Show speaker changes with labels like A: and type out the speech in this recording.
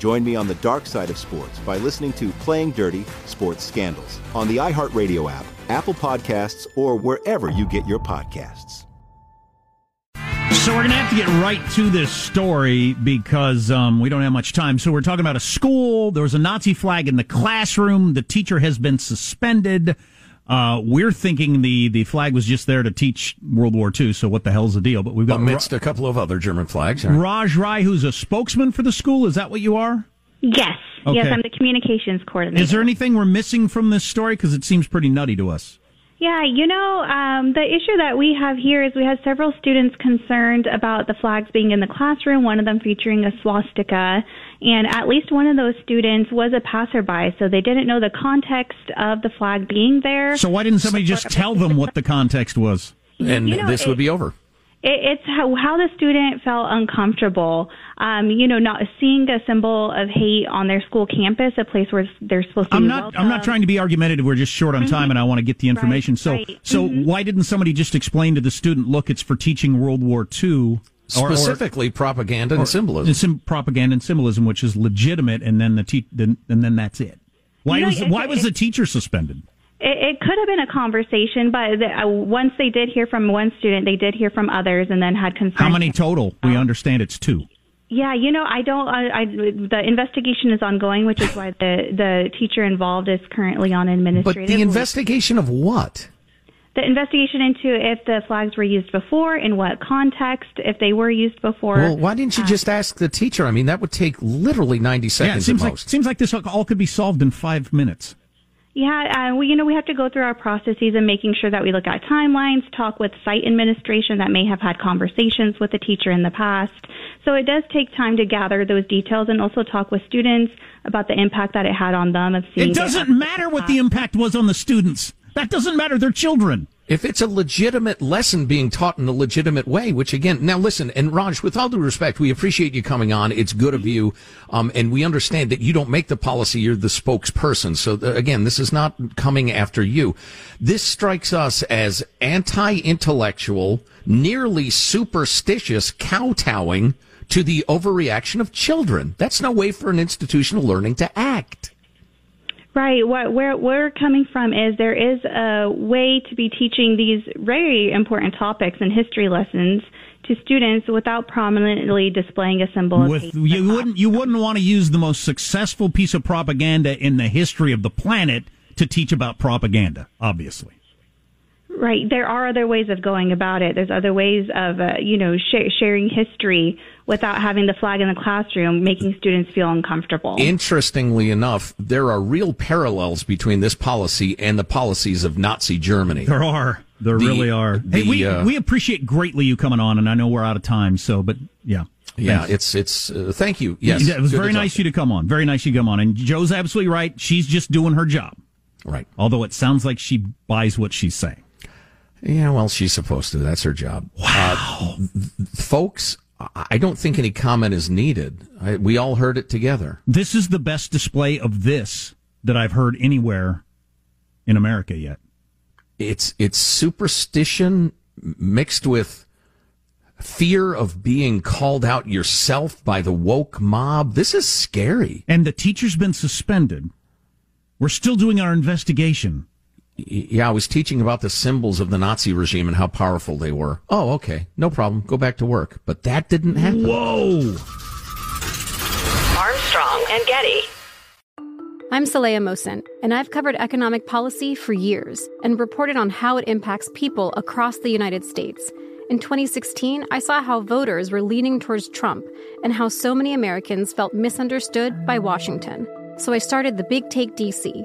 A: Join me on the dark side of sports by listening to Playing Dirty Sports Scandals on the iHeartRadio app Apple Podcasts, or wherever you get your podcasts.
B: So we're going to have to get right to this story because um, we don't have much time. So we're talking about a school. There was a Nazi flag in the classroom. The teacher has been suspended. Uh, we're thinking the, the flag was just there to teach World War II. So what the hell's the deal? But we've got
C: amidst Ra- a couple of other German flags.
B: Right? Raj Rai, who's a spokesman for the school. Is that what you are?
D: Yes. Okay. Yes, I'm the communications coordinator.
B: Is there anything we're missing from this story? Because it seems pretty nutty to us.
D: Yeah, you know, um, the issue that we have here is we have several students concerned about the flags being in the classroom, one of them featuring a swastika, and at least one of those students was a passerby, so they didn't know the context of the flag being there.
B: So why didn't somebody just tell them what the context was?
C: And
D: you know,
C: this
D: it,
C: would be over.
D: It, it's how, how the student felt uncomfortable. Um, you know, not seeing a symbol of hate on their school campus, a place where they're supposed to.
B: I'm
D: be
B: not.
D: Welcome.
B: I'm not trying to be argumentative. We're just short on time,
D: mm-hmm.
B: and I want to get the information.
D: Right,
B: so,
D: right.
B: so
D: mm-hmm.
B: why didn't somebody just explain to the student? Look, it's for teaching World War II.
C: Specifically,
B: or,
C: propaganda and symbolism.
B: Sim- propaganda and symbolism, which is legitimate, and then the te- then, and then that's it. Why
D: You know,
B: was
D: it-
B: why was the teacher suspended?
D: It, it could have been a conversation, but the, uh, once they did hear from one student, they did hear from others, and then had concerns.
B: How many total? We understand it's two.
D: Yeah, you know, I don't. I, I the investigation is ongoing, which is why the the teacher involved is currently on administrative.
C: But
D: administrative.
C: the investigation of what?
D: The investigation into if the flags were used before, in what context, if they were used before.
C: Well, why didn't you just ask the teacher? I mean, that would take literally 90
B: Yeah, it
C: seconds
B: seems
C: at
B: like
C: most.
B: seems like this all could be solved in five minutes.
D: Yeah, uh, we you know we have to go through our processes and making sure that we look at timelines, talk with site administration that may have had conversations with the teacher in the past. So it does take time to gather those details and also talk with students about the impact that it had on them of seeing.
B: It doesn't matter what the impact was on the students. That doesn't matter. They're children.
C: If it's a legitimate lesson being taught in a legitimate way, which again, now listen, and Raj, with all due respect, we appreciate you coming on. It's good of you. Um, and we understand that you don't make the policy. You're the spokesperson. So uh, again, this is not coming after you. This strikes us as anti-intellectual, nearly superstitious kowtowing to the overreaction of children. That's no way for an institutional learning to act.
D: Right. What where we're coming from is there is a way to be teaching these very important topics and history lessons to students without prominently displaying a symbol of
B: With you wouldn't you wouldn't want to use the most successful piece of propaganda in the history of the planet to teach about propaganda. Obviously.
D: Right. There are other ways of going about it. There's other ways of, uh, you know, sh- sharing history without having the flag in the classroom, making students feel uncomfortable.
C: Interestingly enough, there are real parallels between this policy and the policies of Nazi Germany.
B: There are. There
C: The-
B: really are.
C: the,
B: hey, we
C: uh,
B: we appreciate greatly you coming on, and I know we're out of time. So, but yeah,
C: Yeah,
B: Thanks.
C: it's it's. Uh, thank you. Yes,
B: Yeah, it was
C: good
B: very nice you to come on. Very nice you to come on. And Joe's absolutely right. She's just doing her job.
C: Right.
B: Although it sounds like she buys what she's saying.
C: Yeah, well, she's supposed to. That's her job. Uh, wow, folks. I I don't think any comment is needed. I, we all heard it together.
B: This is the best display of this that I've heard anywhere in America yet.
C: it's it's superstition mixed with fear of being called out yourself by the woke mob. This is scary.
B: And the teacher's been suspended. We're still doing our investigation.
C: Yeah, I was teaching about the symbols of the Nazi regime and how powerful they were. Oh, okay. No problem. Go back to work. But that didn't happen.
B: Whoa.
E: Armstrong and Getty.
F: I'm Saleha Mohsin, and I've covered economic policy for years and reported on how it impacts people across the United States. In 2016, I saw how voters were leaning towards Trump and how so many Americans felt misunderstood by Washington. So I started the Big Take DC.